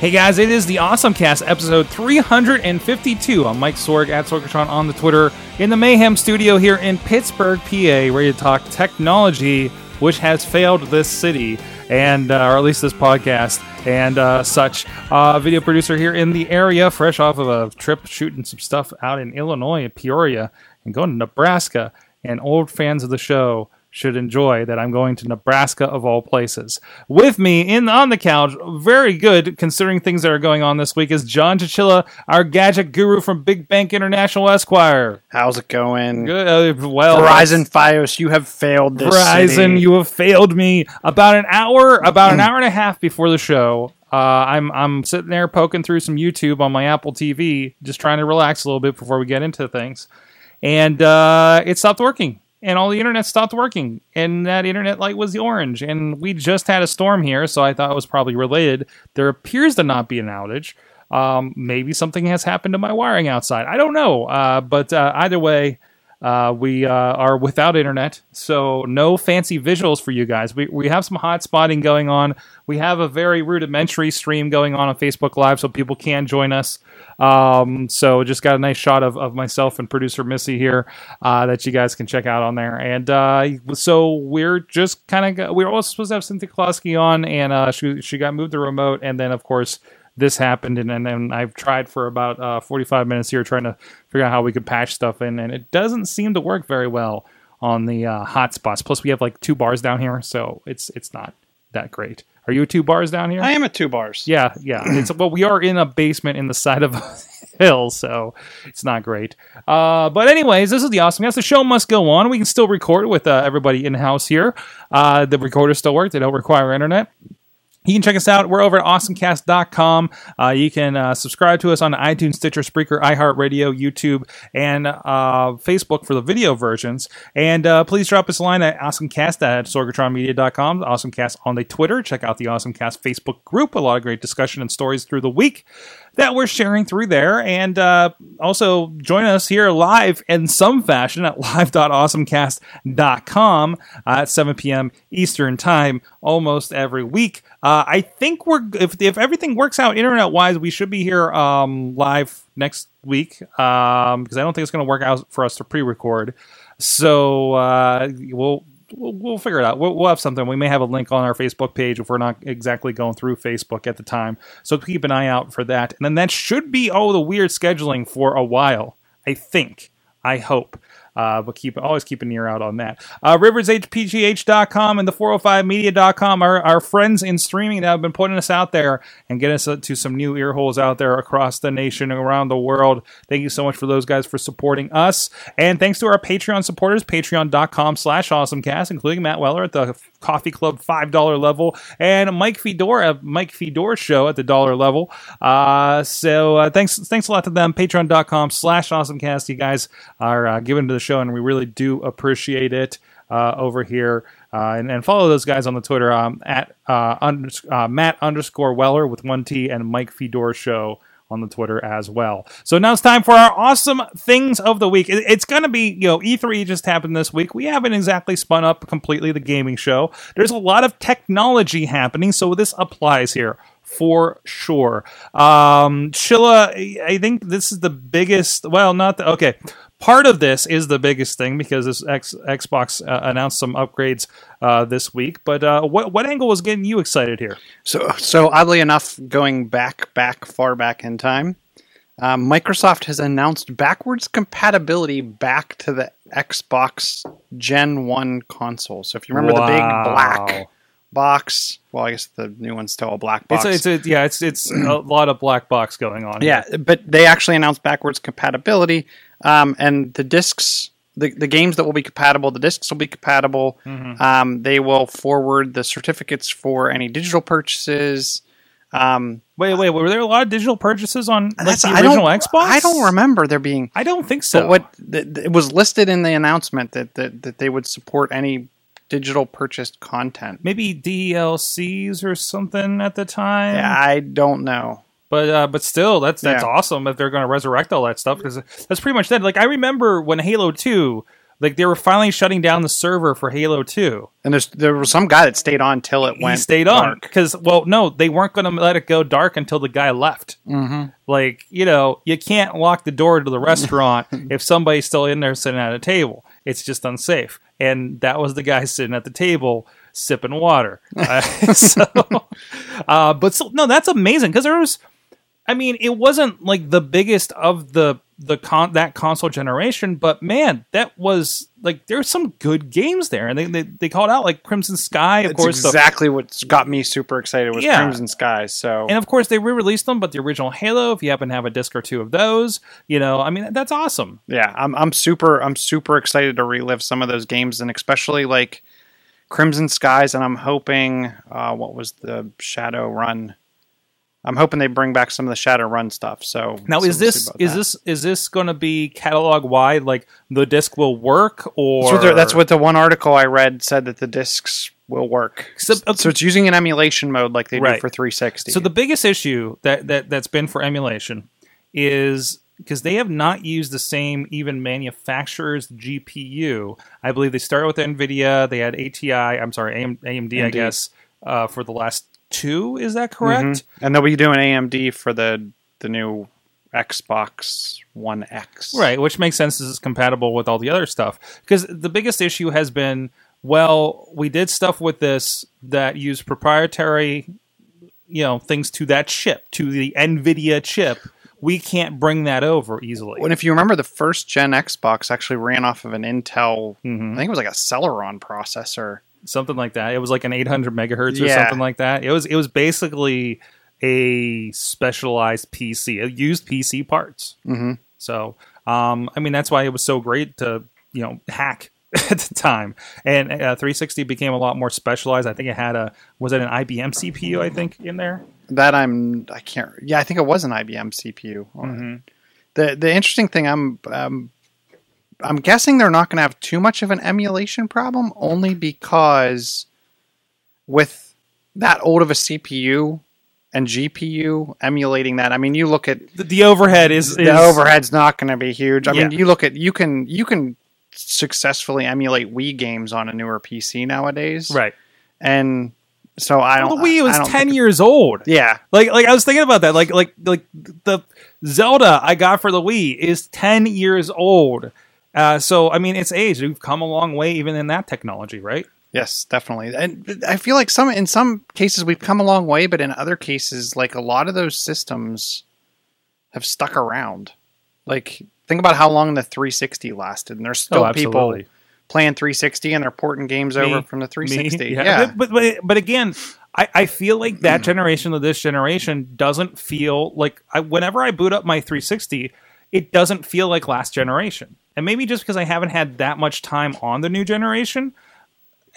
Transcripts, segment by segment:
Hey guys, it is the Awesome Cast episode 352. I'm Mike Sorg at Sorgatron on the Twitter in the Mayhem studio here in Pittsburgh, PA, ready to talk technology, which has failed this city, and uh, or at least this podcast and uh, such. Uh, video producer here in the area, fresh off of a trip shooting some stuff out in Illinois, Peoria, and going to Nebraska. And old fans of the show should enjoy that I'm going to Nebraska of all places. With me in on the couch, very good considering things that are going on this week, is John Chichilla, our gadget guru from Big Bank International Esquire. How's it going? Good, uh, well, Verizon Fios, you have failed this Verizon, city. you have failed me. About an hour, about an hour and a half before the show, uh, I'm I'm sitting there poking through some YouTube on my Apple TV, just trying to relax a little bit before we get into things, and uh, it stopped working, and all the internet stopped working, and that internet light was the orange, and we just had a storm here, so I thought it was probably related. There appears to not be an outage. Um, maybe something has happened to my wiring outside. I don't know, uh, but uh, either way. Uh, we uh, are without internet, so no fancy visuals for you guys. We, we have some hot spotting going on. We have a very rudimentary stream going on on Facebook Live, so people can join us. Um, so just got a nice shot of, of myself and producer Missy here uh, that you guys can check out on there. And uh, so we're just kind of we were also supposed to have Cynthia Klosky on, and uh, she she got moved to remote, and then of course this happened and, and then I've tried for about uh, 45 minutes here trying to figure out how we could patch stuff in and it doesn't seem to work very well on the uh, hotspots. Plus we have like two bars down here, so it's it's not that great. Are you two bars down here? I am at two bars. Yeah, yeah. It's well, we are in a basement in the side of a hill, so it's not great. Uh, but anyways, this is the awesome. Yes, the show must go on. We can still record with uh, everybody in house here. Uh, the recorders still work. They don't require internet. You can check us out. We're over at awesomecast.com. Uh, you can uh, subscribe to us on iTunes, Stitcher, Spreaker, iHeartRadio, YouTube, and uh, Facebook for the video versions. And uh, please drop us a line at awesomecast at sorgatronmedia.com. Awesomecast on the Twitter. Check out the Awesomecast Facebook group. A lot of great discussion and stories through the week that we're sharing through there. And uh, also join us here live in some fashion at live.awesomecast.com uh, at 7 p.m. Eastern Time almost every week. Uh, I think we're if if everything works out internet wise, we should be here um, live next week um, because I don't think it's going to work out for us to pre-record. So uh, we'll. We'll, we'll figure it out. We'll, we'll have something. We may have a link on our Facebook page if we're not exactly going through Facebook at the time. So keep an eye out for that. And then that should be all the weird scheduling for a while. I think. I hope. Uh, but keep always keep an ear out on that. Uh, RiversHPGH.com and the 405media.com are our friends in streaming that have been putting us out there and getting us to some new ear holes out there across the nation and around the world. Thank you so much for those guys for supporting us. And thanks to our Patreon supporters, patreon.com slash awesomecast, including Matt Weller at the Coffee Club $5 level and Mike Fedora, Mike Fedora Show at the dollar level. Uh, so uh, thanks thanks a lot to them. Patreon.com slash awesomecast. You guys are uh, giving to the show, and we really do appreciate it uh, over here. Uh, and, and follow those guys on the Twitter um, at uh, unders- uh, Matt underscore Weller with one T and Mike Fedor Show on the Twitter as well. So now it's time for our awesome things of the week. It- It's going to be, you know, E3 just happened this week. We haven't exactly spun up completely the gaming show. There's a lot of technology happening, so this applies here for sure. Um, Chilla, I think this is the biggest. Well, not the okay. Part of this is the biggest thing because this X, Xbox uh, announced some upgrades uh, this week. But uh, what what angle was getting you excited here? So, so oddly enough, going back, back, far back in time, um, Microsoft has announced backwards compatibility back to the Xbox Gen One console. So, if you remember the big black box, well, I guess the new one's still a black box. It's a, it's a, yeah, it's it's a lot of black box going on. Yeah, but they actually announced backwards compatibility, um, and the discs the, the games that will be compatible, the discs will be compatible. Mm-hmm. Um, they will forward the certificates for any digital purchases. Um, Wait, wait, were there a lot of digital purchases on like, the original don't, Xbox? I don't remember there being. I don't think so. But what th- th- it was listed in the announcement that, that that they would support any digital purchased content. Maybe DLCs or something at the time. Yeah, I don't know. But uh, but still, that's that's Yeah. awesome if they're going to resurrect all that stuff because that's pretty much dead. Like I remember when Halo Two, like they were finally shutting down the server for Halo Two. And there's there was some guy that stayed on till it went. he stayed on dark. because well, no, they weren't going to let it go dark until the guy left. Mm-hmm. Like you know, you can't lock the door to the restaurant if somebody's still in there sitting at a table. It's just unsafe. And that was the guy sitting at the table sipping water. Uh, so, uh, but so, no, that's amazing because there was. I mean, it wasn't like the biggest of the the con that console generation, but man, that was like there's some good games there, and they they, they called out like Crimson Sky, of course, exactly what's got me super excited was Yeah. Crimson Sky. So and of course, they re-released them, but the original Halo, if you happen to have a disc or two of those, you know, I mean, that's awesome. yeah, I'm I'm super I'm super excited to relive some of those games, and especially like Crimson Skies. And I'm hoping uh, what was the Shadowrun. I'm hoping they bring back some of the Shadowrun stuff. So Now, is this is that. this is this going to be catalog wide? Like the disc will work, or That's what, the- that's what the one article I read said that the discs will work. So- So, it's using an emulation mode like they Right. do for 360. So the biggest issue that that that's been for emulation is because they have not used the same even manufacturer's GPU. I believe they started with Nvidia. They had ATI. I'm sorry, AM, AMD, I guess, uh, for the last two. Is that correct? Mhm. and they'll be doing AMD for the the new Xbox One X. Right, which makes sense. This is compatible with all the other stuff. Because the biggest issue has been, well, we did stuff with this that used proprietary, you know, things to that chip, to the NVIDIA chip. We can't bring that over easily. And if you remember, the first gen Xbox actually ran off of an Intel. Mhm. I think it was like a Celeron processor. Something like that. It was like an 800 megahertz or Yeah. something like that. It was it was basically a specialized PC, it used PC parts. Mhm. So, um, I mean, that's why it was so great to you know hack at the time. And uh, 360 became a lot more specialized. I think it had a was it an IBM CPU? I think in there. That I'm I can't. Yeah, I think it was an IBM CPU. The the interesting thing I'm um, I'm guessing they're not going to have too much of an emulation problem, only because with that old of a CPU and GPU emulating that. I mean, you look at The, the overhead is, the is overhead's not going to be huge. I mean, you look at you can you can successfully emulate Wii games on a newer PC nowadays, right. And so I don't. the Wii was 10 think- years old. Yeah, Like like I was thinking about that. Like like like the Zelda I got for the Wii is ten years old. Uh, so I mean, it's aged. We've come a long way even in that technology, right? Yes, definitely. And I feel like some in some cases we've come a long way, but in other cases, like a lot of those systems have stuck around. Like think about how long the 360 lasted, and there's still Oh, people playing 360 and they're porting games Me. over from the 360. Me, yeah. But, but but again, I, I feel like that generation of this generation doesn't feel like I, whenever I boot up my 360, it doesn't feel like last generation. And maybe just because I haven't had that much time on the new generation.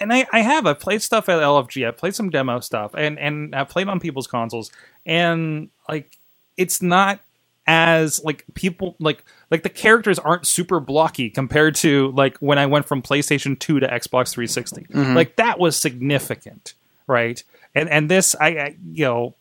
And I, I have. I've played stuff at LFG. I've played some demo stuff, and and I've played on people's consoles, and like it's not as like people like like the characters aren't super blocky compared to like when I went from PlayStation 2 to Xbox 360. Mm-hmm. Like that was significant, right? And and this I, I you know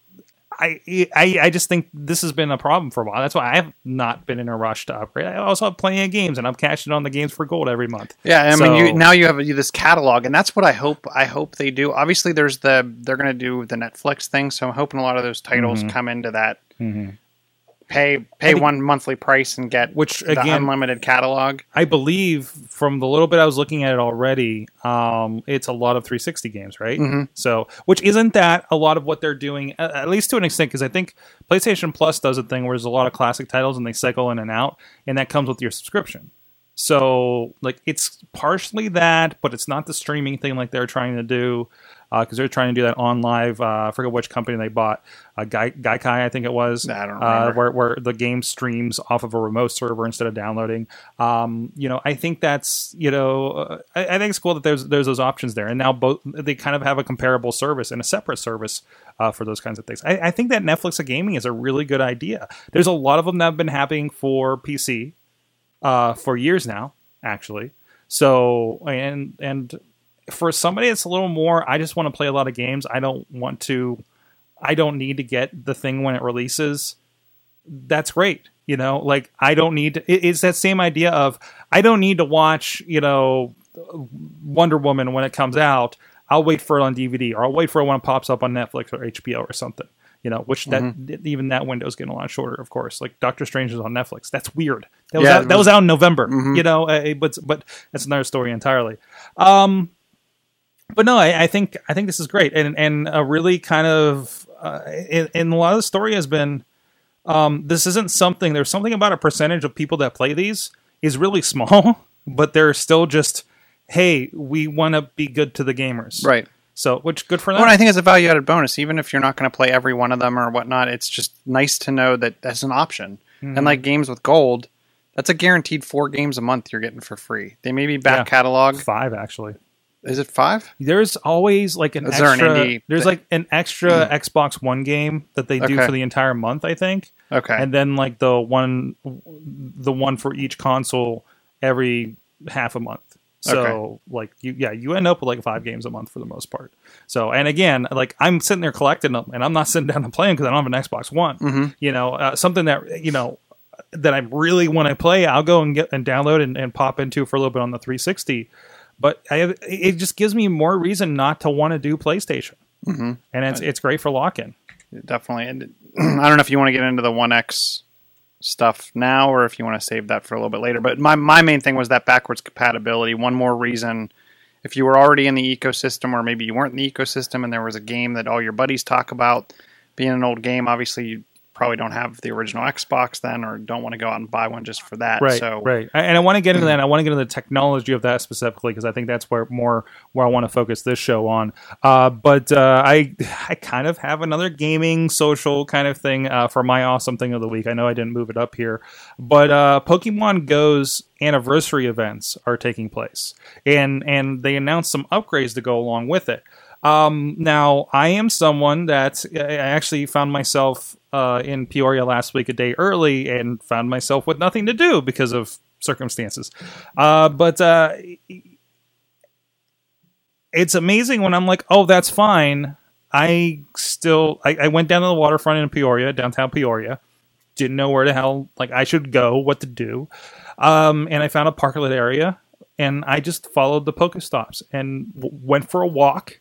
I, I I just think this has been a problem for a while. That's why I have not been in a rush to upgrade. I also have plenty of games, and I'm cashing on the games for gold every month. Yeah, I mean, you, now you have this catalog, and that's what I hope. I hope they do. Obviously, there's the they're going to do the Netflix thing, so I'm hoping a lot of those titles Mm-hmm. come into that. Pay pay one monthly price and get Which, the again- unlimited catalog. I believe from the little bit I was looking at it already, um, it's a lot of 360 games, right? Mm-hmm. So, which isn't that a lot of what they're doing, at least to an extent, because I think PlayStation Plus does a thing where there's a lot of classic titles and they cycle in and out, and that comes with your subscription. So like it's partially that, but it's not the streaming thing like they're trying to do because they're trying to do that on live. Uh, I forget which company they bought. Uh, Gai- Gaikai, I think it was. I don't Uh, remember. where, where the game streams off of a remote server instead of downloading. Um, you know, I think that's you know, uh, I, I think it's cool that there's there's those options there, and now both they kind of have a comparable service and a separate service uh, for those kinds of things. I, I think that Netflix of gaming is a really good idea. There's a lot of them that have been happening for PC uh, for years now, actually. So and and for somebody that's a little more, I just want to play a lot of games. I don't want to. I don't need to get the thing when it releases. That's great. You know, like I don't need to. It's that same idea of I don't need to watch. You know, Wonder Woman when it comes out. I'll wait for it on DVD, or I'll wait for it when it pops up on Netflix or HBO or something. You know, which that even that window's getting a lot shorter. Of course, like Doctor Strange is on Netflix. That's weird. That was Yeah, out, that was was- out in November. You know, uh, but but that's another story entirely. Um, but no, I, I think I think this is great, and and a really kind of uh, and, and a lot of the story has been um, this isn't something. There's something about a percentage of people that play these is really small, but they're still just hey, we want to be good to the gamers, Right. So, which good for them. Well, I think it's a value added bonus, even if you're not going to play every one of them or whatnot. It's just nice to know that that's an option. Mm-hmm. And like games with gold, that's a guaranteed four games a month you're getting for free. They may be back Yeah. catalog. Five actually. Is it five? There's always like an Is there an extra. indie there's thing? like an extra Xbox One game that they do Okay. for the entire month, I think. Okay. and then like the one the one for each console every half a month so Okay. like you yeah you end up with like five games a month for the most part so and again like i'm sitting there collecting them and i'm not sitting down and playing because i don't have an xbox one Mm-hmm. you know uh, something that you know that i really want to play i'll go and get and download and, and pop into for a little bit on the 360 but I have, it just gives me more reason not to want to do playstation Mm-hmm. and it's it's great for lock-in Definitely. And I don't know if you want to get into the One X stuff now or if you want to save that for a little bit later. But my, my main thing was that backwards compatibility. One more reason if you were already in the ecosystem or maybe you weren't in the ecosystem and there was a game that all your buddies talk about being an old game, obviously you probably don't have the original Xbox then or don't want to go out and buy one just for that. right so right. And i want to get into that i want to get into the technology of that specifically because i think that's where more where i want to focus this show on. Uh, but uh, i i kind of have another gaming social kind of thing uh, for my awesome thing of the week. I know i didn't move it up here but uh, pokemon go's anniversary events are taking place and and they announced some upgrades to go along with it um, now, I am someone that I actually found myself uh, in Peoria last week a day early and found myself with nothing to do because of circumstances. Uh, but uh, it's amazing when I'm like, oh, that's fine. I still I, I went down to the waterfront in Peoria, downtown Peoria. Didn't know where the hell like I should go, what to do, um, and I found a parklet area, and I just followed the Pokestops and w- went for a walk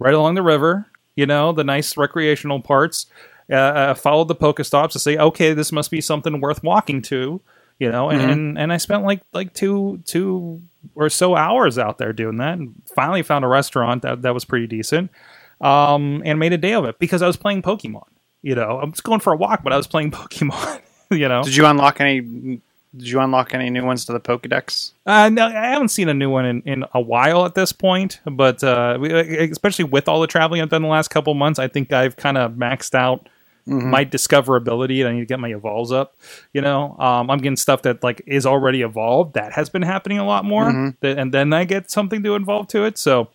right along the river. You know, the nice recreational parts. Uh, uh, followed the Pokestops to say, okay, this must be something worth walking to. You know, and, and and I spent like like two two or so hours out there doing that, and finally found a restaurant that that was pretty decent, um, and made a day of it because I was playing Pokemon. You know, I'm just going for a walk, but I was playing Pokemon. you know, did you unlock any did you unlock any new ones to the Pokedex? uh, no, I haven't seen a new one in, in a while at this point, but uh, we- especially with all the traveling I've done the last couple months, I think I've kind of maxed out my discoverability and I need to get my evolves up. You know, um, I'm getting stuff that like is already evolved. That has been happening a lot more, Th- and then I get something to evolve to it. So,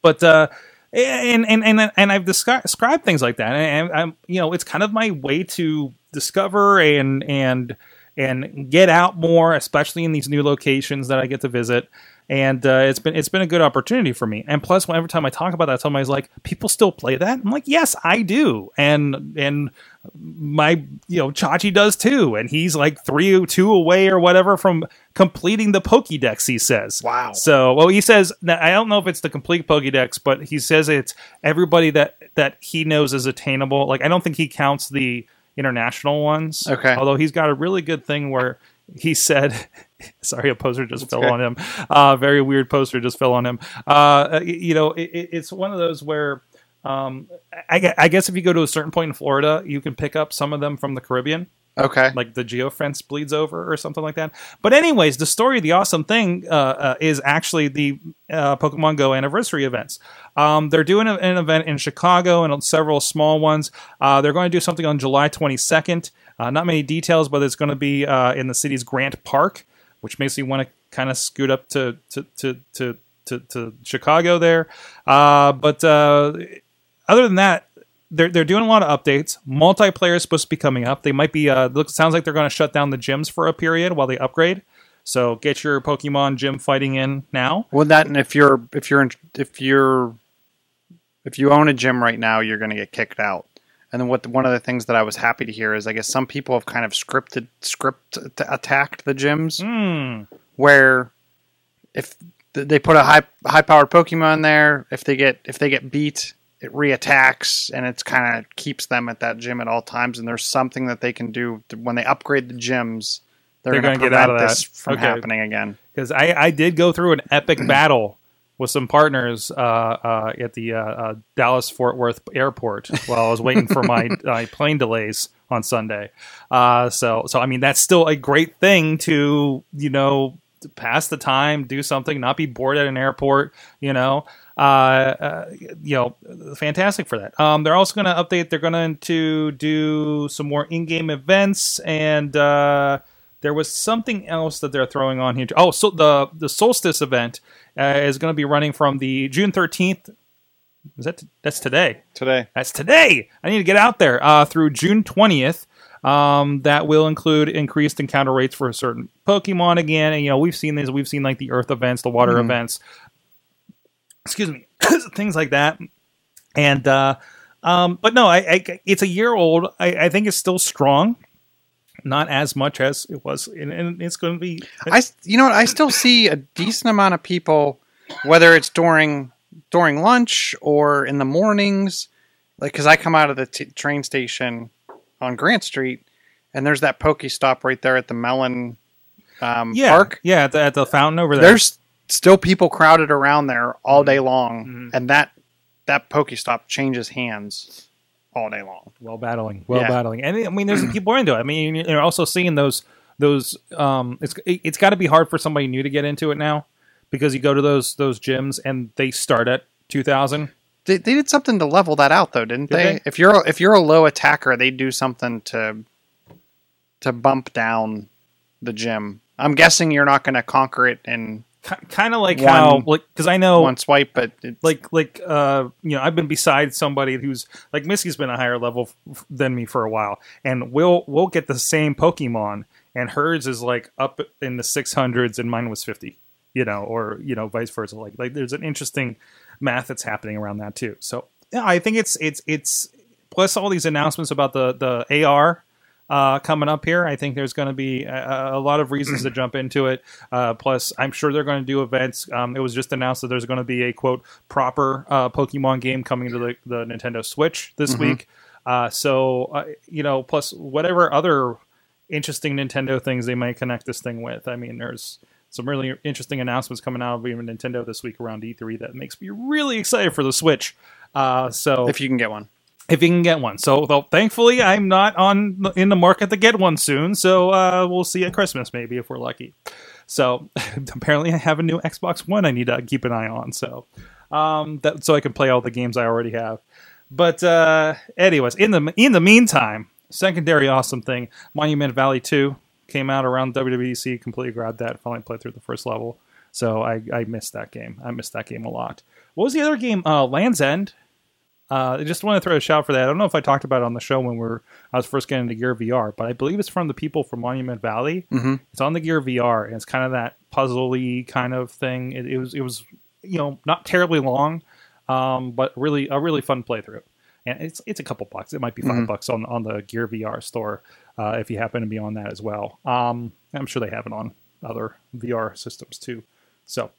but uh, and and and and I've descri- described things like that, and I'm you know it's kind of my way to discover and and and get out more, especially in these new locations that I get to visit. And uh, it's been it's been a good opportunity for me. And plus, every time I talk about that, somebody's like, "People still play that?" I'm like, "Yes, I do." And and my you know Chachi does too, and he's like three or two away or whatever from completing the Pokédex. He says, Wow. So well, he says I don't know if it's the complete Pokédex, but he says it's everybody that that he knows is attainable. Like I don't think he counts the international ones. Okay. although he's got a really good thing where he said. Sorry, a poster just fell okay. on him. Uh, very weird poster just fell on him. Uh, you know, it- it's one of those where um, I, I guess if you go to a certain point in Florida, you can pick up some of them from the Caribbean. Okay. like the geofence bleeds over or something like that. But anyways, the story, the awesome thing uh, uh, is actually the uh, Pokemon Go anniversary events. Um, they're doing a- an event in Chicago and several small ones. Uh, they're going to do something on July 22nd. Uh, not many details, but it's going to be uh, in the city's Grant Park, which makes me want to kind of scoot up to to to to, to, to Chicago there. But other than that, they're they're doing a lot of updates. Multiplayer is supposed to be coming up. They might be. Uh, look, sounds like they're going to shut down the gyms for a period while they upgrade. So get your Pokemon gym fighting in now. Well, that and if you're if you're in, if you're if you own a gym right now, you're going to get kicked out. And then what one of the things that I was happy to hear is I guess some people have kind of scripted script attacked the gyms Hmm. where if they put a high high powered Pokemon there, if they get if they get beat, it reattacks and it's kind of keeps them at that gym at all times. And there's something that they can do when they upgrade the gyms. They're, They're going to get out of this that. from Okay. happening again. because I, I did go through an epic battle with some partners uh, uh, at the uh, uh, Dallas Fort Worth airport while I was waiting for my my plane delays on Sunday. Uh, so so I mean that's still a great thing to you know to pass the time, do something, not be bored at an airport. You know. Uh, uh, you know, fantastic for that. Um, they're also going to update. They're going to do some more in-game events, and uh, there was something else that they're throwing on here. Oh, so the the solstice event uh, is going to be running from the June thirteenth. Is that that's today? Today. That's today. I need to get out there uh, through June twentieth. Um, that will include increased encounter rates for a certain Pokemon again. And you know we've seen these. We've seen like the Earth events, the Water events. Excuse me, things like that. And uh, um, but no, I, I it's a year old. I, I think it's still strong. Not as much as it was, and, and it's going to be. I you know what? I still see a decent amount of people, whether it's during during lunch or in the mornings, like because I come out of the t- train station on Grant Street, and there's that Poke Stop right there at the Mellon um, yeah, Park. Yeah, at the, at the fountain over there. There's still people crowded around there all day long, Mhm. and that that Poke Stop changes hands all day long. well battling, well Yeah. battling, and I mean, there's people into it. I mean, you're also seeing those those. Um, it's it's got to be hard for somebody new to get into it now because you go to those those gyms and they start at two thousand. They, they did something to level that out though, didn't Did they? they? If you're a- if you're a low attacker, they do something to to bump down the gym. I'm guessing you're not going to conquer it in Kind of like One- how like because I know one swipe, but it's, like like uh you know I've been beside somebody who's like Missy's been a higher level f- than me for a while, and we'll we'll get the same Pokemon, and hers is like up in the six hundreds, and mine was fifty, you know, or you know vice versa. Like like there's an interesting math that's happening around that too. So yeah, I think it's it's it's plus all these announcements about the the AR. Uh, coming up here, I think there's going to be a, a lot of reasons to jump into it. Uh, plus, I'm sure they're going to do events. Um, it was just announced that there's going to be a quote proper uh, Pokemon game coming to the, the Nintendo Switch this week. Uh, so uh, you know, plus whatever other interesting Nintendo things they might connect this thing with. I mean, there's some really interesting announcements coming out of even Nintendo this week around E3 that makes me really excited for the Switch. Uh, so if you can get one. If you can get one. So though, thankfully, I'm not on in the market to get one soon. So uh, we'll see at Christmas maybe if we're lucky. So apparently, I have a new Xbox One I need to keep an eye on. So um, that so I can play all the games I already have. But uh, anyways, in the in the meantime, secondary awesome thing, Monument Valley Two came out around WWDC. Completely grabbed that. Finally played through the first level. So I, I missed that game. I missed that game a lot. What was the other game? Uh, Land's End. Uh, I just want to throw a shout for that. I don't know if I talked about it on the show when we were I was first getting into Gear VR, but I believe it's from the people from Monument Valley. Mhm. It's on the Gear VR, and it's kind of that puzzly kind of thing. It, it was it was you know not terribly long, um, but really a really fun playthrough. And it's it's a couple bucks. It might be 5 Mhm. bucks on on the Gear VR store uh, if you happen to be on that as well. Um, I'm sure they have it on other VR systems too. So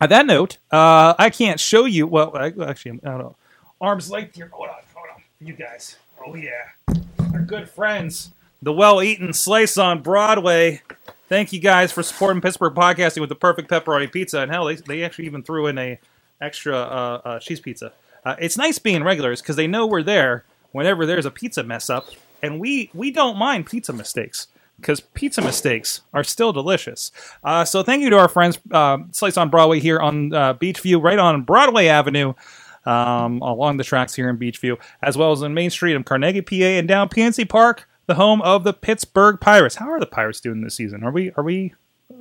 on that note, uh, I can't show you. Well, I, actually, I don't know. Arms length here. Hold on, hold on. You guys. Oh yeah, our good friends, the well-eaten slice on Broadway. Thank you guys for supporting Pittsburgh podcasting with the perfect pepperoni pizza. And hell, they, they actually even threw in a extra uh, uh, cheese pizza. Uh, it's nice being regulars because they know we're there whenever there's a pizza mess up. and we we don't mind pizza mistakes because pizza mistakes are still delicious. Uh, so thank you to our friends uh, Slice on Broadway here on uh, Beechview, right on Broadway Avenue. Um, along the tracks here in Beechview, as well as on Main Street of Carnegie, PA, and down PNC Park, the home of the Pittsburgh Pirates. How are the Pirates doing this season? Are we are we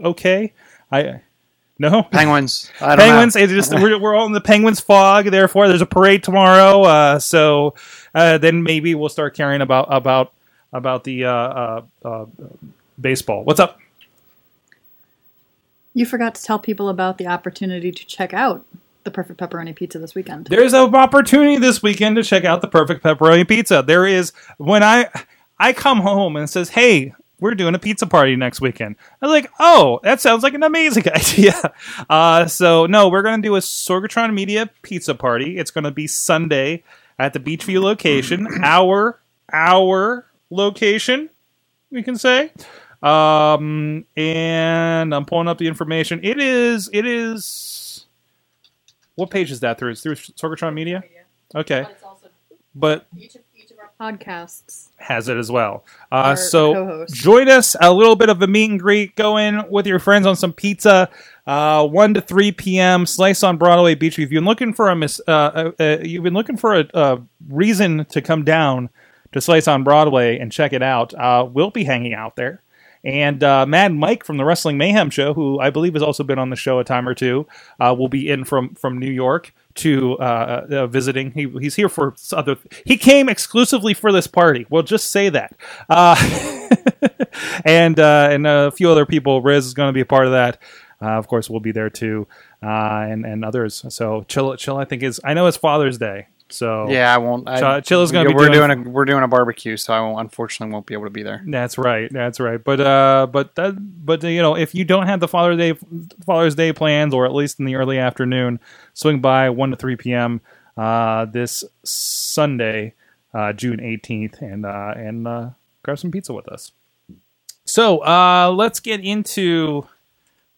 okay? I no Penguins. I don't Penguins. Know. It's just we're, we're all in the Penguins fog. Therefore, there's a parade tomorrow. Uh, so uh, then maybe we'll start caring about about about the uh, uh, uh, baseball. What's up? You forgot to tell people about the opportunity to check out the perfect pepperoni pizza this weekend. There's an opportunity this weekend to check out the perfect pepperoni pizza. There is when I I come home and says, "Hey, we're doing a pizza party next weekend." I was like, "Oh, that sounds like an amazing idea." Uh, so no, we're gonna do a Sorgatron Media pizza party. It's gonna be Sunday at the Beechview location, our our location, we can say. Um, and I'm pulling up the information. It is it is what page is that through? It's through Sorgatron Media. Okay, but Each of, each of our podcasts. has it as well. Uh, so co-host. join us a little bit of a meet and greet. Go in with your friends on some pizza. Uh, one to three p.m. Slice on Broadway Beach. If you've been looking for a mis- uh, uh, uh, you've been looking for a, a reason to come down to Slice on Broadway and check it out, uh, we'll be hanging out there. And uh, Mad Mike from the Wrestling Mayhem show, who I believe has also been on the show a time or two, uh, will be in from from New York to uh, uh, visiting. He, he's here for other. He came exclusively for this party. We'll just say that. Uh, and uh, and a few other people. Riz is going to be a part of that. Uh, of course, we'll be there too, uh, and and others. So chill, chill. I think is. I know it's Father's Day, so Yeah, I won't. I, Ch- Chilla's gonna be We're doing- doing, a we're doing a barbecue, so I won't, unfortunately won't be able to be there. That's right. That's right. But uh, but that, but you know, if you don't have the Father's Day Father's Day plans, or at least in the early afternoon, swing by one to three p.m. Uh, this Sunday, uh, June eighteenth, and uh, and uh, grab some pizza with us. So uh, let's get into.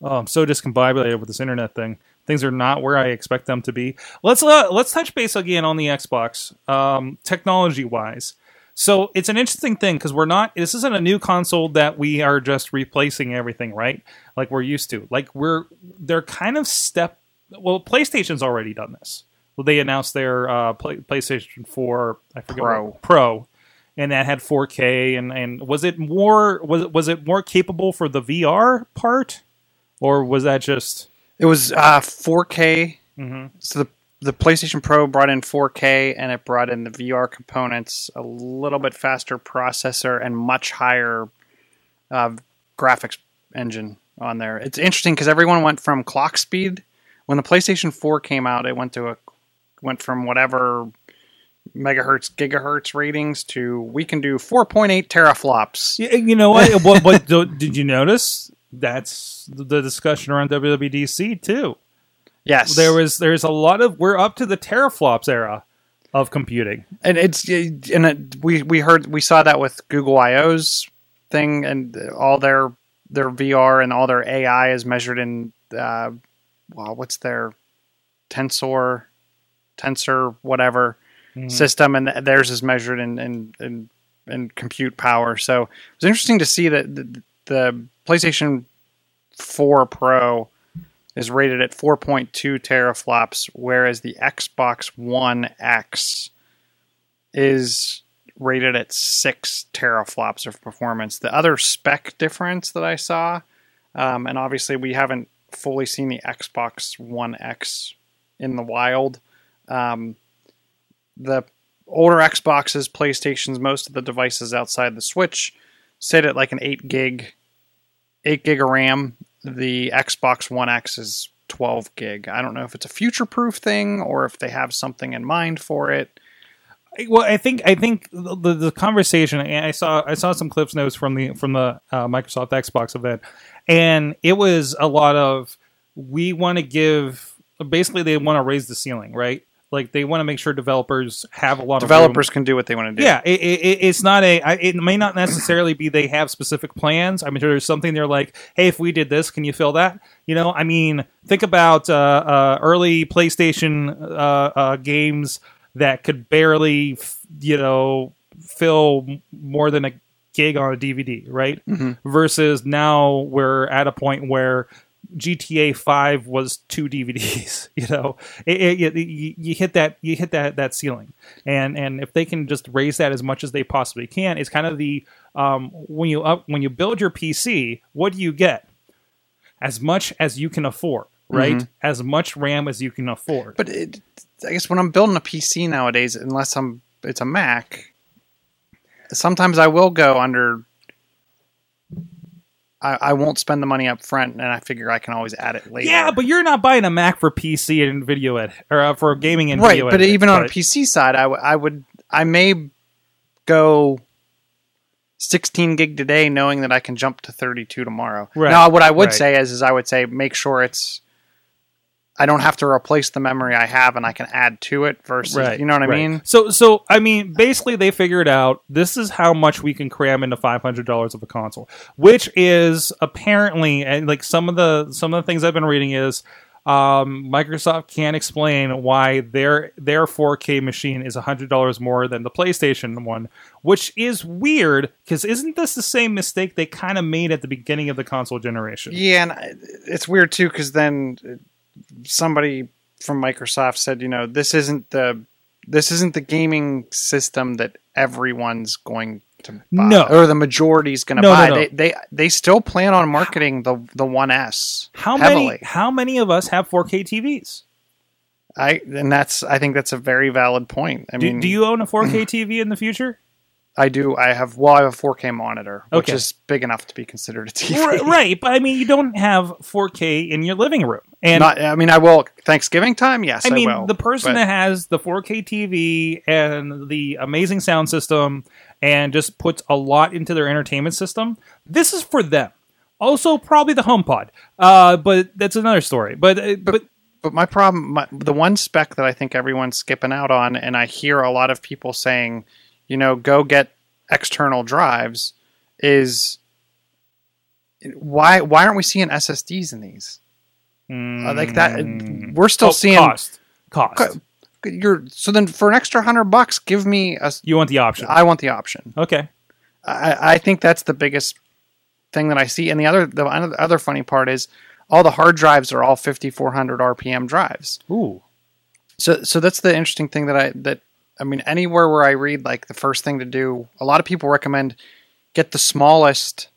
Oh, I'm so discombobulated with this internet thing. Things are not where I expect them to be. Let's uh, let's touch base again on the Xbox, um, technology wise. So it's an interesting thing because we're not. This isn't a new console that we are just replacing everything, right? Like we're used to. Like we're they're kind of step. Well, PlayStation's already done this. Well, they announced their uh, play, PlayStation 4, I forget Pro. what- Pro, and that had 4K. And, and was it more was it, was it more capable for the VR part, or was that just It was uh, 4K. Mhm. So the the PlayStation Pro brought in 4K, and it brought in the VR components, a little bit faster processor, and much higher uh, graphics engine on there. It's interesting because everyone went from clock speed when the PlayStation 4 came out. It went to a went from whatever megahertz gigahertz ratings to we can do 4.8 teraflops. Yeah, you know what? what, what did you notice? That's the discussion around WWDC too. Yes, There was there's a lot of we're up to the teraflops era of computing. and it's and it, we we heard we saw that with Google I/O's thing and all their their VR and all their AI is measured in uh, well, what's their tensor tensor whatever system, and theirs is measured in in, in in compute power. So it was interesting to see that the, the PlayStation 4 Pro is rated at 4.2 teraflops, whereas the Xbox One X is rated at 6 teraflops of performance. The other spec difference that I saw, um, and obviously we haven't fully seen the Xbox One X in the wild. Um, the older Xboxes, PlayStations, most of the devices outside the Switch sit at like an 8 gig 8 gig of RAM. The Xbox One X is 12 gig. I don't know if it's a future proof thing or if they have something in mind for it. Well, I think I think the, the, conversation. I saw I saw some CliffsNotes from the from the uh, Microsoft Xbox event, and it was a lot of we want to give. Basically, they want to raise the ceiling, right? Like they want to make sure developers have a lot of. Developers can do what they want to do. Yeah, it, it, it's not a. I- It may not necessarily be they have specific plans. I'm mean, there's something they're like, hey, if we did this, can you fill that? You know, I mean, think about uh, uh, early PlayStation uh, uh, games that could barely, you know, fill more than a gig on a DVD, right? Versus now we're at a point where GTA Five was two DVDs. You know, it, it, you, you hit that you hit that that ceiling, and and if they can just raise that as much as they possibly can, it's kind of the um, when you up when you build your PC, what do you get? As much as you can afford, right? As much RAM as you can afford. But it, I guess when I'm building a PC nowadays, unless I'm it's a Mac, sometimes I will go under. I, I won't spend the money up front, and I figure I can always add it later. Yeah, but you're not buying a Mac for PC and video ed or uh, for gaming and right. video But editing, even on a? PC side, I, w- I would I may go 16 gig today, knowing that I can jump to 32 tomorrow. Right, Now, what I would right. say is, is I would say make sure it's I don't have to replace the memory I have, and I can add to it. Versus, Right, you know what I right. mean? So, so I mean, basically, they figured out this is how much we can cram into five hundred dollars of a console, which is apparently, and like some of the some of the things I've been reading is. Um, Microsoft can't explain why their their 4K machine is hundred dollars more than the PlayStation one, which is weird because isn't this the same mistake they kind of made at the beginning of the console generation? Yeah, and it's weird too because then uh, somebody from Microsoft said, you know, this isn't the this isn't the gaming system that everyone's going to buy, No. or the majority's going to No, no, buy. no. They, they they still plan on marketing the the One S How heavily. many how many of us have 4K TVs? I and that's I think that's a very valid point. I Do, mean, do you own a 4K TV in the future? I do. I have well, I have a 4K monitor, which is big enough to be considered a TV. right, but I mean, you don't have 4K in your living room, and Not, I mean, I will Thanksgiving time. Yes, I I, mean, will, the person but- that has the 4K TV and the amazing sound system, and just puts a lot into their entertainment system, this is for them. Also, probably the HomePod, uh, but that's another story. But uh, but But my problem, my, the one spec that I think everyone's skipping out on, and I hear a lot of people saying, you know, go get external drives, is why why aren't we seeing SSDs in these? Uh, like that, we're still oh, seeing. cost, cost. You're so then for an extra hundred bucks, give me a. You want the option? I want the option. okay. I, I think that's the biggest thing that I see. And the other the other funny part is all the hard drives are all 5400 RPM drives. Ooh. So so that's the interesting thing that I that I mean anywhere where I read like the first thing to do, a lot of people recommend get the smallest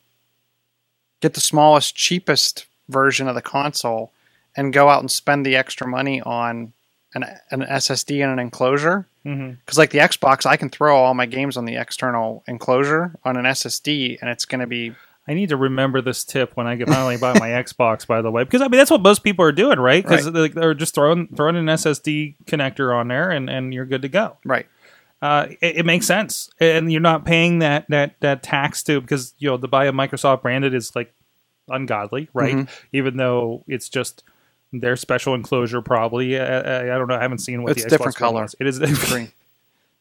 get the smallest cheapest version of the console and go out and spend the extra money on an an SSD and an enclosure. Mm-hmm. Because like the Xbox, I can throw all my games on the external enclosure on an SSD, and it's going to be I need to remember this tip when I get finally buy my Xbox. By the way, because I mean that's what most people are doing, right? Because Right. they're just throwing throwing an SSD connector on there, and and you're good to go. right. Uh, it, it makes sense, and you're not paying that that that tax to because you know to buy a Microsoft branded is like ungodly, right? Mm-hmm. Even though it's just their special enclosure, probably. I, I, I don't know. I haven't seen what It's the different Xbox One color. is. It is Green.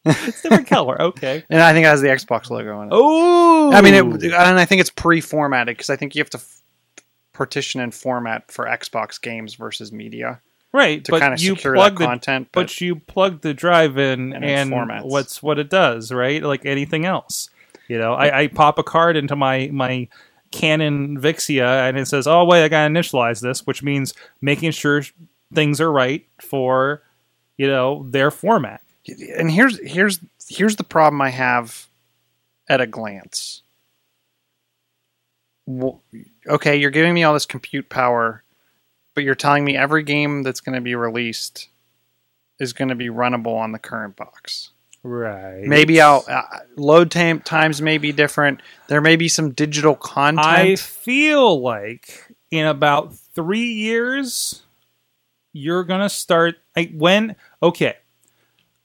it's different color. Okay. And I think it has the Xbox logo on it. Oh, I mean, it, and I think it's pre-formatted because I think you have to f- partition and format for Xbox games versus media right to kind of secure plug that the content. but, But, you plug the drive in And and, formats. what's what it does right like anything else you know I, I pop a card into my my canon vixia and it says oh wait i gotta initialize this which means making sure things are right for you know their format and here's here's here's the problem I have at a glance. Okay, you're giving me all this compute power, but you're telling me every game that's going to be released is going to be runnable on the current box. right Maybe I'll uh, load time times may be different. There may be some digital content. I feel like in about three years, you're gonna start. I, when okay,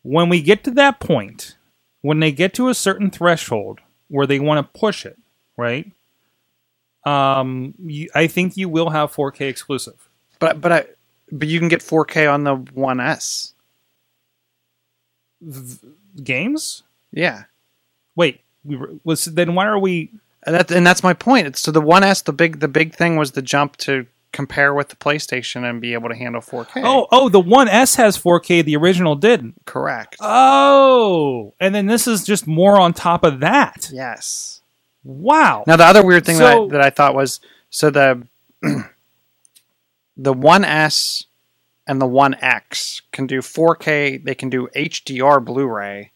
when we get to that point, when they get to a certain threshold where they want to push it, right? Um, you, I think you will have 4K exclusive. but but I but you can get 4K on the One S. Games? Yeah. Wait, we were- was then why are we? And that and that's my point. It's so the One S the big the big thing was the jump to compare with the PlayStation and be able to handle 4K. Oh, oh, the One S has 4K. The original didn't. correct. Oh, and then this is just more on top of that. yes. Wow. Now the other weird thing So- that, I, that I thought was so the the One S and the One X can do 4K. They can do HDR Blu-ray.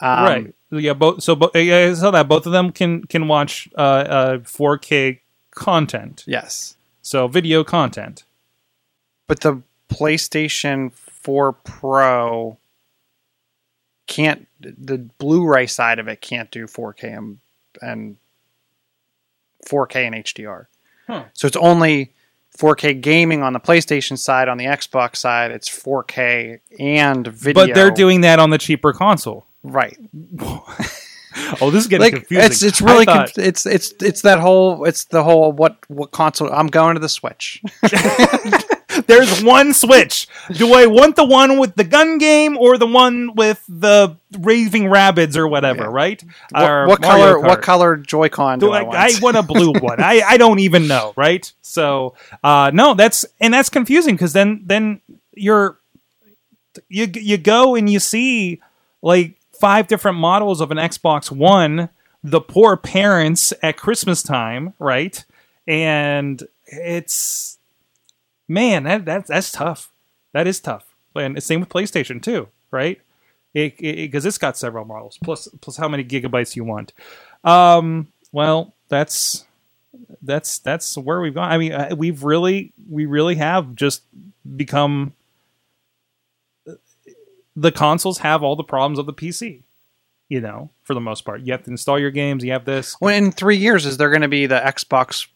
Um, right. Yeah. Both. So bo- yeah, I saw that both of them can can watch uh, uh 4K content. Yes, So video content. but the PlayStation 4 Pro can't. The Blu-ray side of it can't do 4K and, and 4K and HDR. Huh. So it's only 4K gaming on the PlayStation side. On the Xbox side, it's 4K and video. But they're doing that on the cheaper console. right. Oh, this is getting Like confusing. it's it's really thought- conf- it's it's it's that whole it's the whole what what console I'm going to the Switch. There's one Switch. Do I want the one with the gun game or the one with the raving rabbits or whatever? Yeah. What, what, what color what color Joy-Con do, Do I, I, want? I want a blue one. I, I don't even know, right? So uh, no, that's and that's confusing because then then you're you you go and you see like five different models of an Xbox One. The poor parents at Christmas time, right? And it's man, that, that that's tough. That is tough. And same with PlayStation too, right? Because it, it, has got several models plus plus how many gigabytes you want. Um, well, that's that's that's where we've gone. I mean, uh, we've really we really have just become the consoles have all the problems of the PC. You know, for the most part, you have to install your games. You have this. Well, in three years, is there going to be the Xbox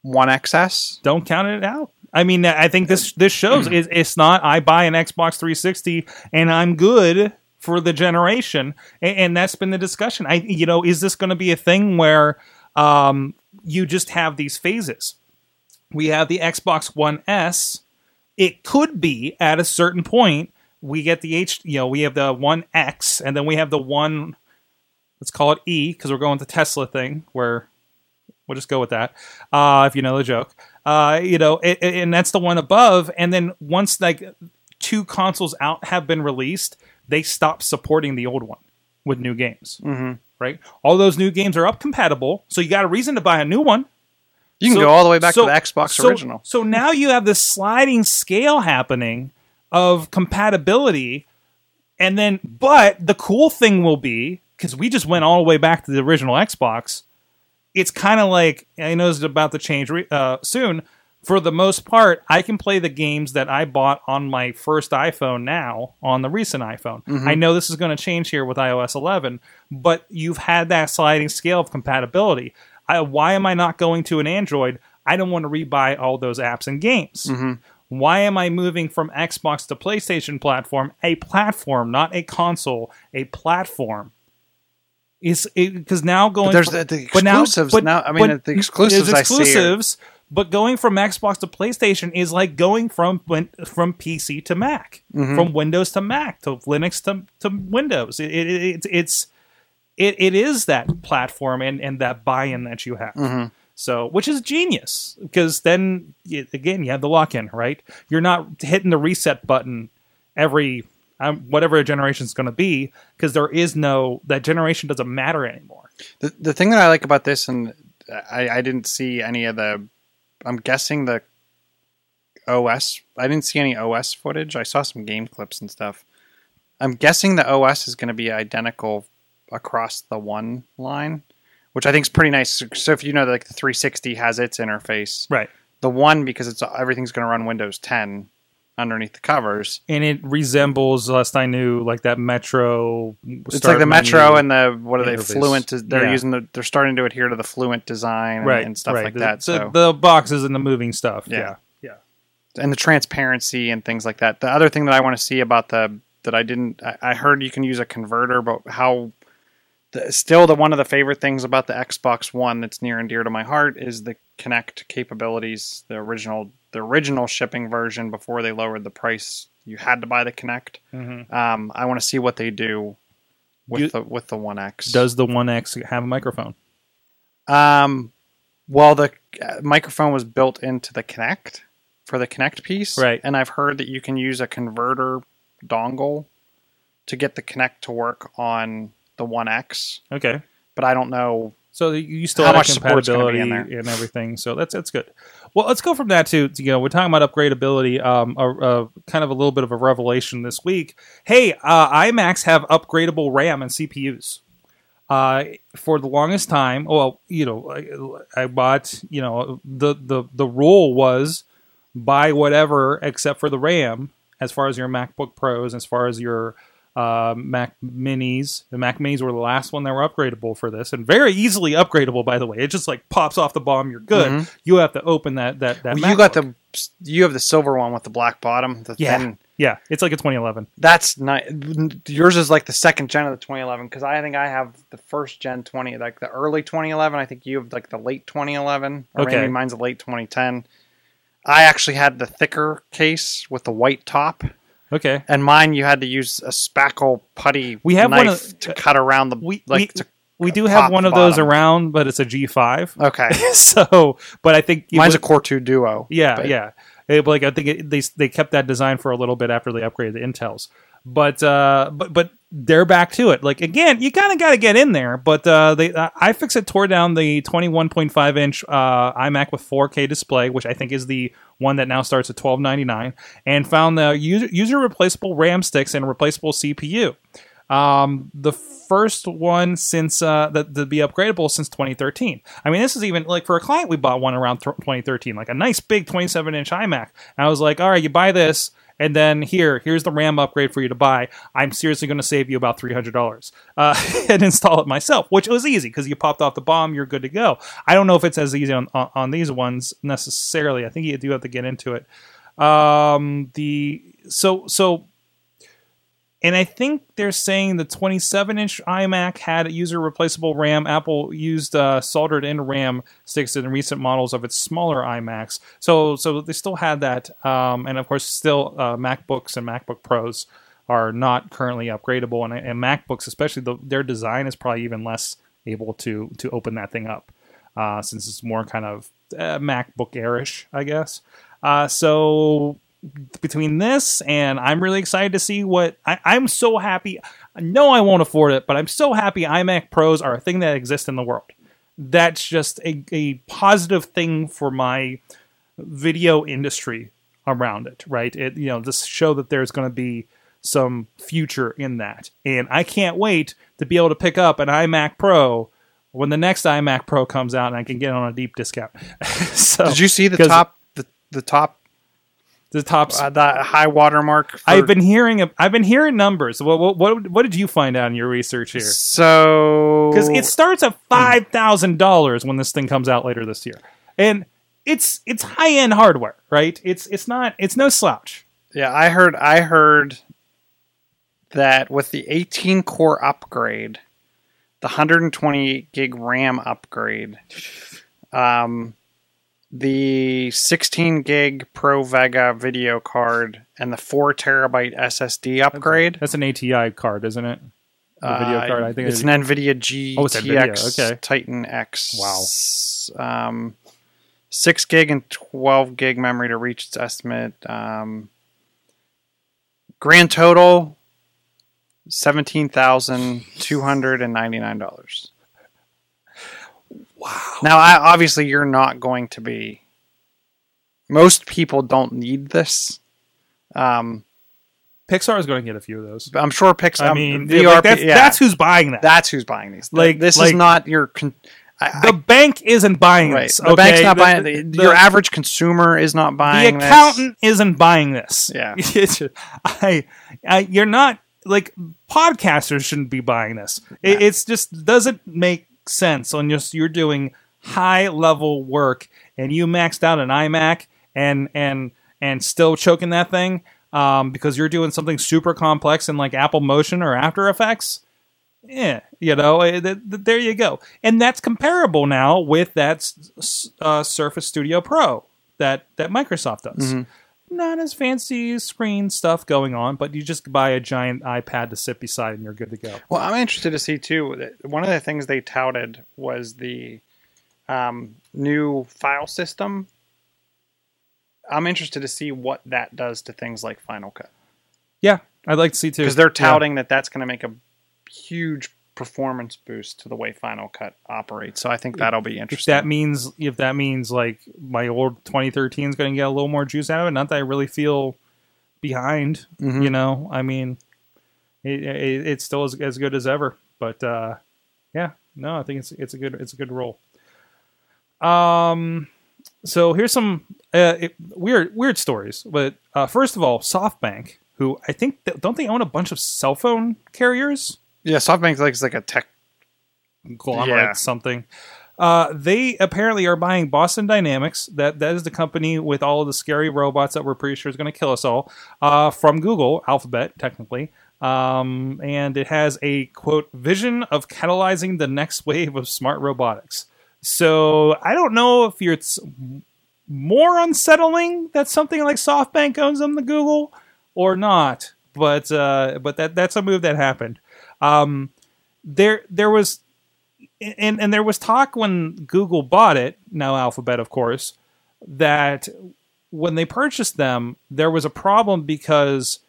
One XS? Don't count it out. I mean, I think this this shows it, it's not. I buy an Xbox 360 and I'm good for the generation, and, and that's been the discussion. I, you know, is this going to be a thing where um, you just have these phases? We have the Xbox One S. It could be at a certain point we get the H. You know, we have the One X, and then we have the one. Let's call it E because we're going with the Tesla thing where we'll just go with that. Uh, if you know the joke, uh, you know, it, it- and that's the one above. And then once like two consoles out have been released, they stop supporting the old one with new games. Mm-hmm. Right, all those new games are up compatible, so you got a reason to buy a new one. You can So- go all the way back so- to the Xbox so- original. So now you have this sliding scale happening of compatibility, and then, but the cool thing will be because we just went all the way back to the original Xbox. It's kind of like I know it's about to change re- uh, soon. For the most part, I can play the games that I bought on my first iPhone now on the recent iPhone. I know this is going to change here with iOS 11, but you've had that sliding scale of compatibility. I, why am I not going to an Android? I don't want to rebuy all those apps and games. Why am I moving from Xbox to PlayStation platform? A platform, not a console, a platform. Is because now going there's from- the- the but now- exclusives but- now- I mean, but the exclusives there's I see are- exclusives, but going from Xbox to PlayStation is like going from from PC to Mac, Mm-hmm. from Windows to Mac, to Linux to, to Windows. It, it, it, it's it, it is that platform and, and that buy-in that you have. Mm-hmm. So, which is genius because then again you have the lock-in, right? You're not hitting the reset button every um, whatever generation is going to be because there is no that generation doesn't matter anymore. The the thing that I like about this, and I, I didn't see any of the. I'm guessing the OS. I didn't see any OS footage. I saw some game clips and stuff. I'm guessing the OS is going to be identical across the one line, which I think is pretty nice. So if you know, like the 360 has its interface, Right. the one because it's everything's going to run Windows 10 underneath the covers. and it resembles last I knew like that Metro. It's like the Metro and the what are they. Fluent? They're Yeah. using the they're starting to adhere to the Fluent design and, right and stuff right. like The- that. The, so the boxes and the moving stuff. Yeah. Yeah, yeah. and the transparency and things like that. The other thing that I want to see about the that I didn't I, I heard you can use a converter, but how the, still the one of the favorite things about the Xbox One that's near and dear to my heart is the Kinect capabilities. The original the original shipping version before they lowered the price, you had to buy the Kinect. Um, I want to see what they do with You- the with the One X. Does the One X have a microphone? um Well, the uh, microphone was built into the Kinect for the Kinect piece, Right. And I've heard that you can use a converter dongle to get the Kinect to work on the One X, Okay. but I don't know. So you- still How have much that support's gonna be compatibility in and everything. So that's that's good. Well, let's go from that to, to, you know we're talking about upgradability. Um, a, a kind of a little bit of a revelation this week. Hey, uh, iMacs have upgradable RAM and CPUs. Uh, for the longest time, well, you know, I, I bought, you know, the the the rule was buy whatever except for the RAM, as far as your MacBook Pros, as far as your uh, Mac Minis. The Mac Minis were the last one that were upgradable for this, and very easily upgradable. By the way, it just like pops off the bomb. You're good. You have to open that that that. Mm-hmm. Well, you got the you have the silver one with the black bottom. The yeah thin, yeah. It's like a 2011. that's not yours is like the second gen of the 2011 because I think I have the first gen 20 like the early 2011. I think you have like the late 2011 or Okay. maybe mine's the late 2010. I actually had the thicker case with the white top, Okay. and mine you had to use a spackle putty We have knife one of- to cut around the We like we, we do have one of those around, but it's a G5. okay. so, but I think Mine's a Core 2 Duo. Yeah, but- yeah. It- like I think it, they they kept that design for a little bit after they upgraded the Intels, but uh, but but they're back to it. Like again, you kind of got to get in there. But uh, they uh, iFixit tore down the 21.5 inch uh, iMac with 4K display, which I think is the one that now starts at 12.99, and found the user, user replaceable RAM sticks and replaceable CPU. Um, the first one since uh, that to be upgradable since 2013. I mean, this is even like for a client we bought one around th- 2013, like a nice big 27 inch iMac. And I was like, all right, you buy this. And then here, here's the RAM upgrade for you to buy. I'm seriously going to save you about three hundred dollars uh, and install it myself, which was easy because you popped off the bomb, you're good to go. I don't know if it's as easy on, on, these ones necessarily. I think you do have to get into it. Um, the so so and I think they're saying the 27 inch iMac had user replaceable RAM. Apple used uh, soldered in RAM sticks in recent models of its smaller iMacs. So, so they still had that. Um, and of course, still uh, MacBooks and MacBook Pros are not currently upgradable. And, and MacBooks, especially the, their design, is probably even less able to to open that thing up uh, since it's more kind of uh, MacBook airish, I guess. Uh, so between this and I'm really excited to see what I, I'm so happy. I know I won't afford it, but I'm so happy iMac Pros are a thing that exists in the world. That's just a, a positive thing for my video industry around it, right? It you know, just show that there's going to be some future in that. And I can't wait to be able to pick up an iMac Pro when the next iMac Pro comes out and I can get on a deep discount. so Did you see the top the, the top the top uh, the high watermark? For, I've been hearing. I've been hearing numbers. What what what, what did you find out in your research here? so Because it starts at five thousand dollars when this thing comes out later this year, and it's it's high end hardware, right? It's it's not it's no slouch. Yeah, I heard. I heard that with the 18 core upgrade, the 128 gig RAM upgrade, um, the 16 gig Pro Vega video card and the 4 terabyte SSD upgrade. That's, an ATI card, isn't it? The video uh, card. I think it's, it's an NVIDIA GTX oh, NVIDIA. Okay. Titan X. Wow. Um, 6 gig and 12 gig memory to reach its estimate. Um, grand total $17,299. Wow! Now, I, obviously, you're not going to be. Most people don't need this. Um, Pixar is going to get a few of those. I'm sure Pixar. I um, mean, VR, like, that's, yeah, that's who's buying that. that's who's buying these. Like- this like- is not your. Con- I, the bank isn't buying Right. this. The bank's not The- buying the- it. the- Your average consumer is not buying. the buying accountant isn't buying this. Yeah. I, I, you're not like podcasters shouldn't be buying this. It, it's just doesn't make sense when just you're doing high level work and you maxed out an iMac and and and still choking that thing um, because you're doing something super complex in like Apple Motion or After Effects yeah, you know, eh, th- th- there you go. And that's comparable now with that uh, Surface Studio Pro that that Microsoft does. Not as fancy screen stuff going on, but you just buy a giant iPad to sit beside and you're good to go. Well, I'm interested to see too. One of the things they touted was the um, new file system. I'm interested to see what that does to things like Final Cut Yeah, I'd like to see too because they're Yeah. touting that that's going to make a huge performance boost to the way Final Cut operates. So I think that'll be If interesting. that means if that means like my old 2013 is going to get a little more juice out of it, not that I really feel behind. Mhm. You know, I mean, it, it, it's still as, as good as ever. But uh, yeah, no, I think it's it's a good it's a good role. Um, so here's some uh, it, weird weird stories. But uh, first of all, SoftBank, who I think don't they own a bunch of cell phone carriers? Yeah, SoftBank like is like a tech. conglomerate Yeah. something. Uh, they apparently are buying Boston Dynamics. That that is the company with all of the scary robots that we're pretty sure is going to kill us all. Uh, from Google, Alphabet, technically. Um, and it has a quote vision of catalyzing the next wave of smart robotics. So I don't know if it's more unsettling that something like SoftBank owns them to Google or not, but uh, but that that's a move that happened. Um, there there was and and there was talk when Google bought it, now Alphabet, of course, that when they purchased them, there was a problem because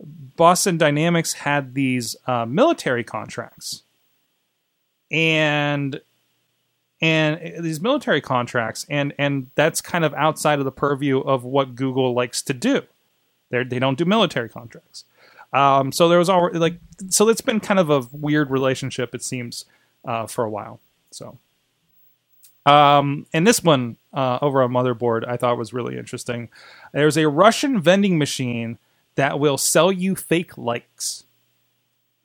Boston Dynamics had these uh, military contracts, and and these military contracts, and and that's kind of outside of the purview of what Google likes to do. They they don't do military contracts. Um, so there was already like so it's been kind of a weird relationship it seems uh, for a while. So, um, and this one uh, over on Motherboard I thought was really interesting. There's a Russian vending machine that will sell you fake likes.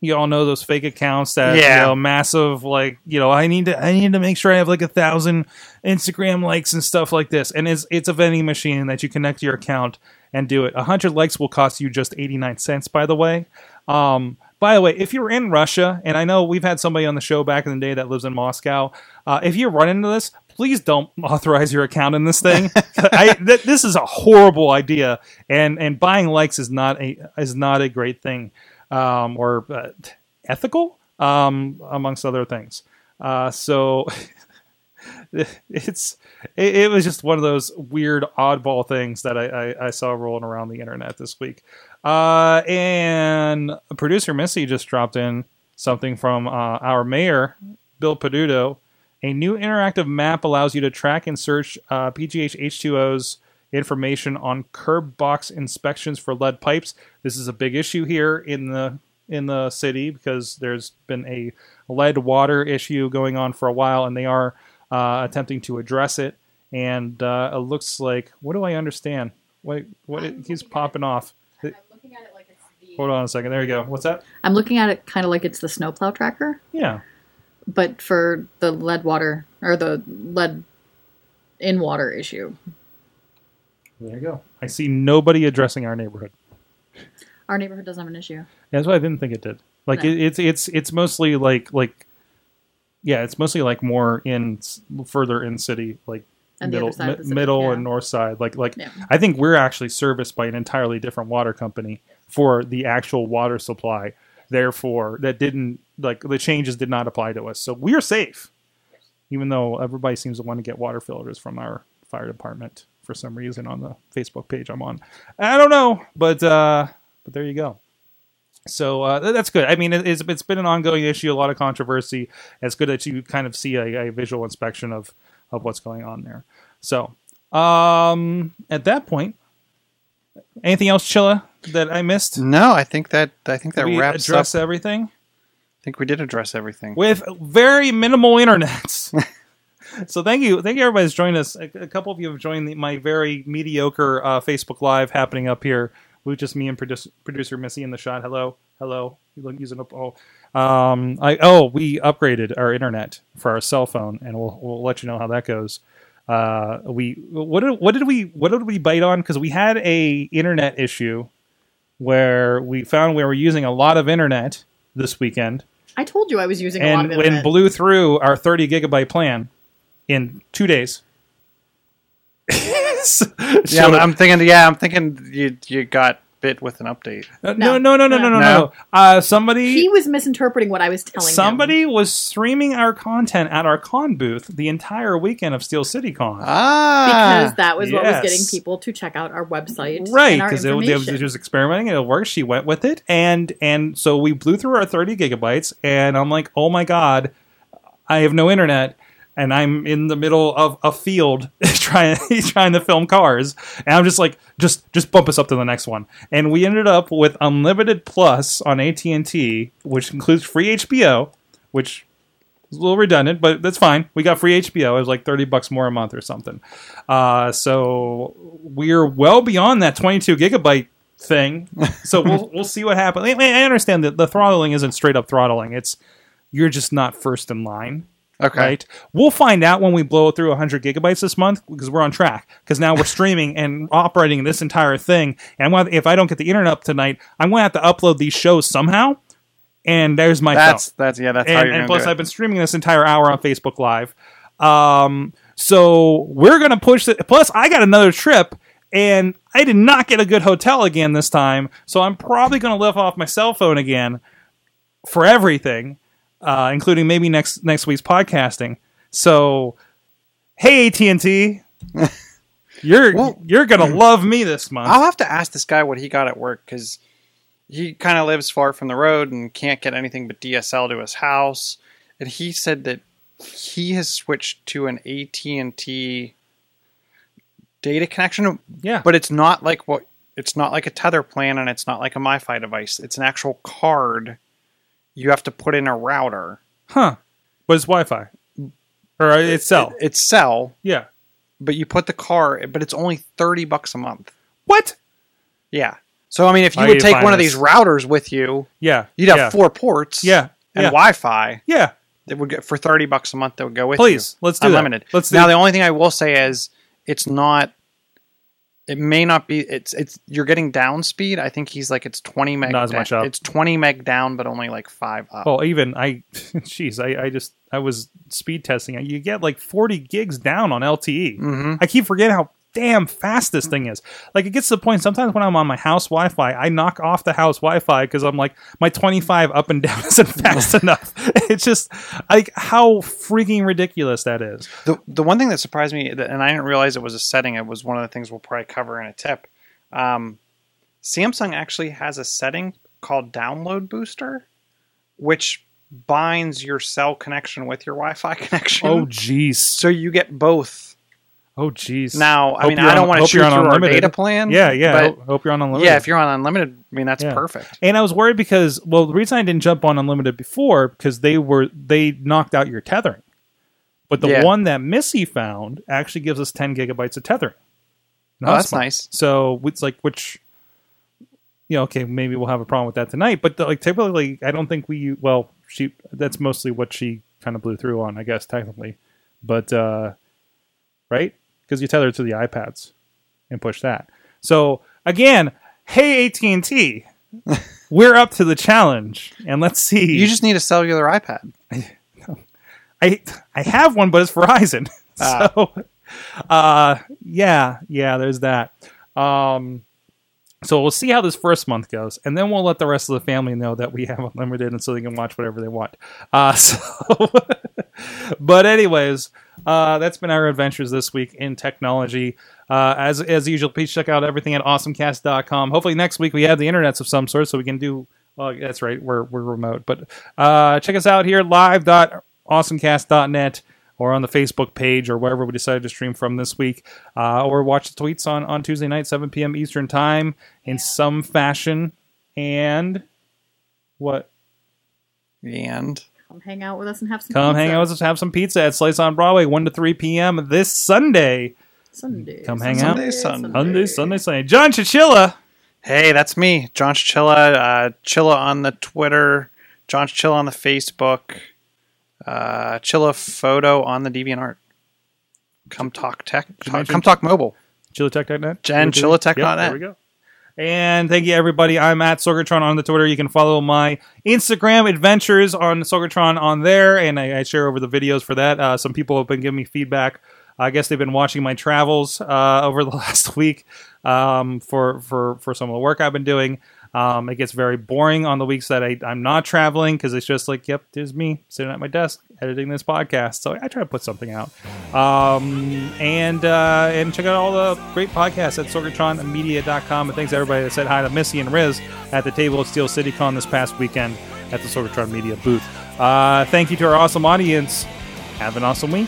You all know those fake accounts that Yeah. you know massive like you know I need to I need to make sure I have like a thousand Instagram likes and stuff like this. And it's it's a vending machine that you connect to your account and do it. A hundred likes will cost you just eighty nine cents. By the way, um, by the way, if you're in Russia, and I know we've had somebody on the show back in the day that lives in Moscow, uh, if you run into this, please don't authorize your account in this thing. I, th- this is a horrible idea, and and buying likes is not a is not a great thing, um, or uh, ethical, um, amongst other things. Uh, so it's it, it was just one of those weird oddball things that I, I, I saw rolling around the internet this week. Uh, and producer Missy just dropped in something from uh, our mayor, Bill Peduto. A new interactive map allows you to track and search uh, PGH H2O's information on curb box inspections for lead pipes. This is a big issue here in the in the city because there's been a lead water issue going on for a while, and they are uh, attempting to address it. And uh, it looks like what do I understand? What what it, he's popping off? I'm looking at it like it's the. Hold on a second. There you go. What's that? I'm looking at it kind of like it's the snowplow tracker, Yeah. but for the lead water or the lead in water issue. There you go. I see nobody addressing our neighborhood. Our neighborhood doesn't have an issue. That's what I didn't think it did. Like No. it, it's it's it's mostly like like yeah, it's mostly like more in further in city, like And middle other side of the mi- city, middle yeah. and north side. Like like Yeah. I think we're actually serviced by an entirely different water company for the actual water supply. Therefore, that didn't like the changes did not apply to us, so we're safe. Even though everybody seems to want to get water filters from our fire department for some reason on the Facebook page I'm on. I don't know, but uh, but there you go. So uh, that's good. I mean, it, it's, it's been an ongoing issue, a lot of controversy. It's good that you kind of see a, a visual inspection of of what's going on there. So um, at that point, anything else, Chilla, that I missed? No, I think that I think that we wraps up. everything I think we did address everything. with very minimal internets. so thank you, thank you, everybody's joined us. A, a couple of you have joined the, my very mediocre uh, Facebook Live happening up here with just me and producer, producer Missy in the shot. Hello, hello. You look using up. Oh, um, I oh we upgraded our internet for our cell phone, and we'll we'll let you know how that goes. Uh, we what did what did we what did we bite on? Because we had a internet issue where we found we were using a lot of internet this weekend I told you I was using a lot and of internet. blew through our 30 gigabyte plan in two days. Yeah, I'm, I'm thinking. Yeah, I'm thinking you you got bit with an update. Uh, no, no, no, no, no, no, No. no. Uh, somebody. He was misinterpreting what I was telling him. Somebody was streaming our content at our con booth the entire weekend of Steel City Con. Ah, because that was what was getting people to check out our website, right because it, was- it it was experimenting it worked she went with it and and so we blew through our 30 gigabytes and i'm like oh my god i have no internet and i'm in the middle of a field trying trying to film cars and i'm just like just just bump us up to the next one and we ended up with unlimited plus on at&t which includes free hbo which is a little redundant, but that's fine. We got free HBO. It was like thirty bucks more a month or something. Uh, so we're well beyond that twenty-two gigabyte thing. So we'll we'll see what happens. I, I understand that the throttling isn't straight up throttling. It's you're just not first in line. Okay. Right. We'll find out when we blow through 100 gigabytes this month because we're on track. Because now we're streaming and operating this entire thing. And I'm gonna, if I don't get the internet up tonight, I'm going to have to upload these shows somehow. And there's my That's phone that's yeah. That's how and, you're and plus. I've been streaming this entire hour on Facebook Live. Um, so we're gonna push it. Plus, I got another trip, and I did not get a good hotel again this time. So I'm probably gonna live off my cell phone again for everything, uh, including maybe next next week's podcasting. So, hey AT and T, you're Well- you're gonna love me this month. I'll have to ask this guy what he got at work because he kind of lives far from the road and can't get anything but DSL to his house. And he said that he has switched to an AT and T data connection, yeah, but it's not like what it's not like a tether plan and it's not like a MiFi device. It's an actual card. You have to put in a router. huh? But it's Wi-Fi or uh, it's cell. It's cell, yeah. but you put the car, but it's only thirty bucks a month. What? Yeah. So I mean, if you I would to take find one of this. these routers with you, Yeah. you'd have yeah. four ports. Yeah. and yeah. Wi-Fi Yeah. that would get for thirty bucks a month. That would go with Please, you. let's do that. unlimited. Let's do now the only thing I will say is it's not. It may not be. It's it's you're getting down speed. I think he's like it's twenty meg. Not as da- much up. It's twenty meg down, but only like five up. Well, even I, jeez, I, I just I was speed testing. You get like 40 gigs down on LTE. Mhm. I keep forgetting how damn fast this thing is. Like it gets to the point sometimes when I'm on my house Wi-Fi, I knock off the house Wi-Fi because I'm like my 25 up and down isn't fast enough. It's just like how freaking ridiculous that is. The the one thing that surprised me, and I didn't realize it was a setting. It was one of the things we'll probably cover in a tip. Um, Samsung actually has a setting called Download Booster, which binds your cell connection with your Wi-Fi connection. Oh geez! so you get both. Oh jeez. Now, I Hope mean, I don't want to shoot on our data plan. Yeah, yeah. but hope, hope you're on unlimited. yeah, if you're on unlimited, I mean, that's Yeah. perfect. And I was worried because, well, the reason I didn't jump on unlimited before because they were they knocked out your tethering, but the Yeah. one that Missy found actually gives us 10 gigabytes of tethering. Oh, that's nice. So it's like which, you know, okay, maybe we'll have a problem with that tonight. But like typically, I don't think we. Well, she that's mostly what she kind of blew through on, I guess technically, but uh right because you tether it to the iPads and push that. So again, hey AT and T, we're up to the challenge, and let's see. You just need a cellular iPad. I I have one, but it's Verizon. Ah. So, uh, yeah, yeah, there's that. Um, so we'll see how this first month goes, and then we'll let the rest of the family know that we have unlimited, and so they can watch whatever they want. Uh, so, but anyways, uh, that's been our adventures this week in technology. Uh, as as usual, please check out everything at awesomecast.com. Hopefully next week we have the internets of some sort, so we can do. Well, that's right, we're we're remote, but uh, check us out here live.awesomecast.net or on the Facebook page or wherever we decided to stream from this week, uh, or watch the tweets on, on Tuesday night, 7 p.m. Eastern Time in some fashion. And what? And Come hang out with us and have some. Come pizza. hang out with us, have some pizza at Slice on Broadway, 1 to 3 p.m. this Sunday. Sunday. Come hang out. Sunday, Sunday. Sunday, Sunday, Sunday. John Chichilla. hey, that's me, John Chilla. Uh, Chilla on the Twitter, John Chilla on the Facebook, uh, Chilla photo on the DeviantArt. Come talk tech. Talk, come talk mobile. Chillatech.net. Jen, Yep, chillatech.net. there we go. And thank you, everybody. I'm at Sorgatron on the Twitter. You can follow my Instagram adventures on Sorgatron on there, and I, I share over the videos for that. Uh, some people have been giving me feedback I guess they've been watching my travels uh, over the last week um, for for for some of the work I've been doing. Um, it gets very boring on the weeks that I, I'm not traveling because it's just like, yep, there's me sitting at my desk editing this podcast. So I try to put something out. Um, and uh, and check out all the great podcasts at sorgatronmedia.com. And thanks everybody that said hi to Missy and Riz at the table at Steel City Con this past weekend at the Sorgatron Media booth. Uh, thank you to our awesome audience. Have an awesome week.